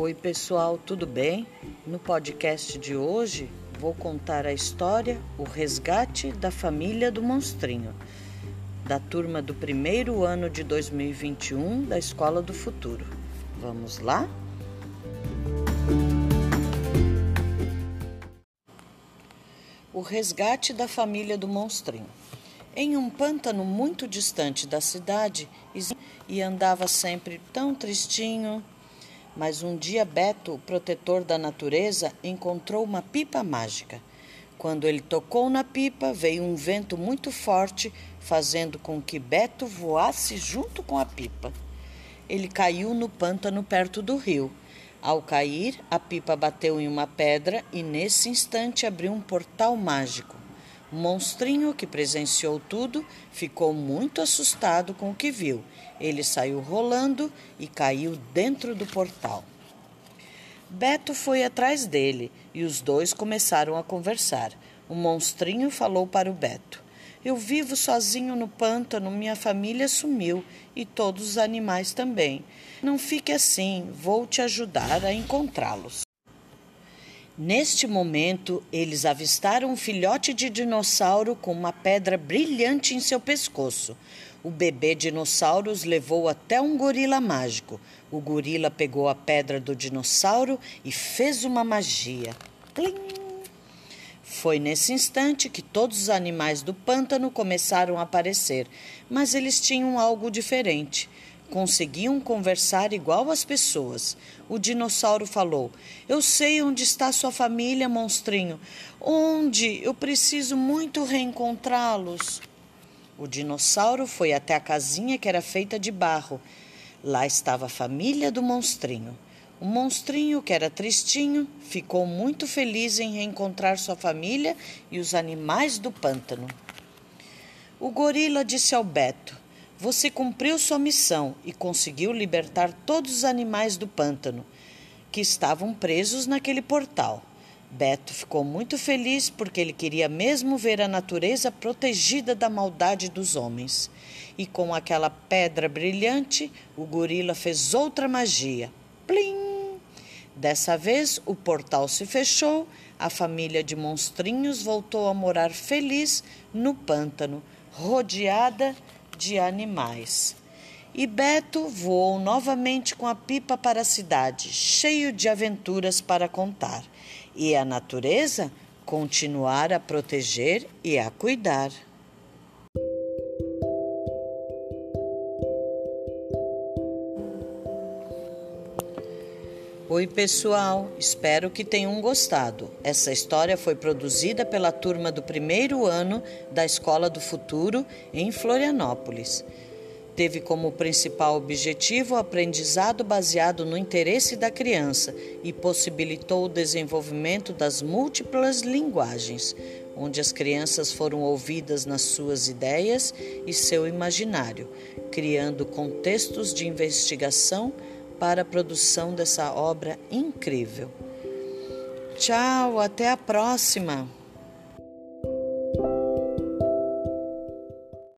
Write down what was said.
Oi, pessoal, tudo bem? No podcast de hoje vou contar a história O Resgate da Família do Monstrinho, da turma do primeiro ano de 2021 da Escola do Futuro. Vamos lá? O Resgate da Família do Monstrinho. Em um pântano muito distante da cidade, e andava sempre tão tristinho mas um dia Beto, protetor da natureza, encontrou uma pipa mágica. Quando ele tocou na pipa, veio um vento muito forte, fazendo com que Beto voasse junto com a pipa. Ele caiu no pântano perto do rio. Ao cair, a pipa bateu em uma pedra e nesse instante abriu um portal mágico. O monstrinho que presenciou tudo ficou muito assustado com o que viu. Ele saiu rolando e caiu dentro do portal. Beto foi atrás dele e os dois começaram a conversar. O monstrinho falou para o Beto: Eu vivo sozinho no pântano, minha família sumiu e todos os animais também. Não fique assim, vou te ajudar a encontrá-los. Neste momento, eles avistaram um filhote de dinossauro com uma pedra brilhante em seu pescoço. O bebê dinossauro os levou até um gorila mágico. O gorila pegou a pedra do dinossauro e fez uma magia. Plim! Foi nesse instante que todos os animais do pântano começaram a aparecer, mas eles tinham algo diferente. Conseguiam conversar igual as pessoas. O dinossauro falou: Eu sei onde está sua família, monstrinho. Onde? Eu preciso muito reencontrá-los. O dinossauro foi até a casinha que era feita de barro. Lá estava a família do monstrinho. O monstrinho, que era tristinho, ficou muito feliz em reencontrar sua família e os animais do pântano. O gorila disse ao Beto: você cumpriu sua missão e conseguiu libertar todos os animais do pântano que estavam presos naquele portal. Beto ficou muito feliz porque ele queria mesmo ver a natureza protegida da maldade dos homens. E com aquela pedra brilhante, o gorila fez outra magia. Plim! Dessa vez, o portal se fechou, a família de monstrinhos voltou a morar feliz no pântano, rodeada de animais. E Beto voou novamente com a pipa para a cidade, cheio de aventuras para contar, e a natureza continuar a proteger e a cuidar. Oi, pessoal, espero que tenham gostado. Essa história foi produzida pela turma do primeiro ano da Escola do Futuro em Florianópolis. Teve como principal objetivo o aprendizado baseado no interesse da criança e possibilitou o desenvolvimento das múltiplas linguagens, onde as crianças foram ouvidas nas suas ideias e seu imaginário, criando contextos de investigação para a produção dessa obra incrível. Tchau, até a próxima!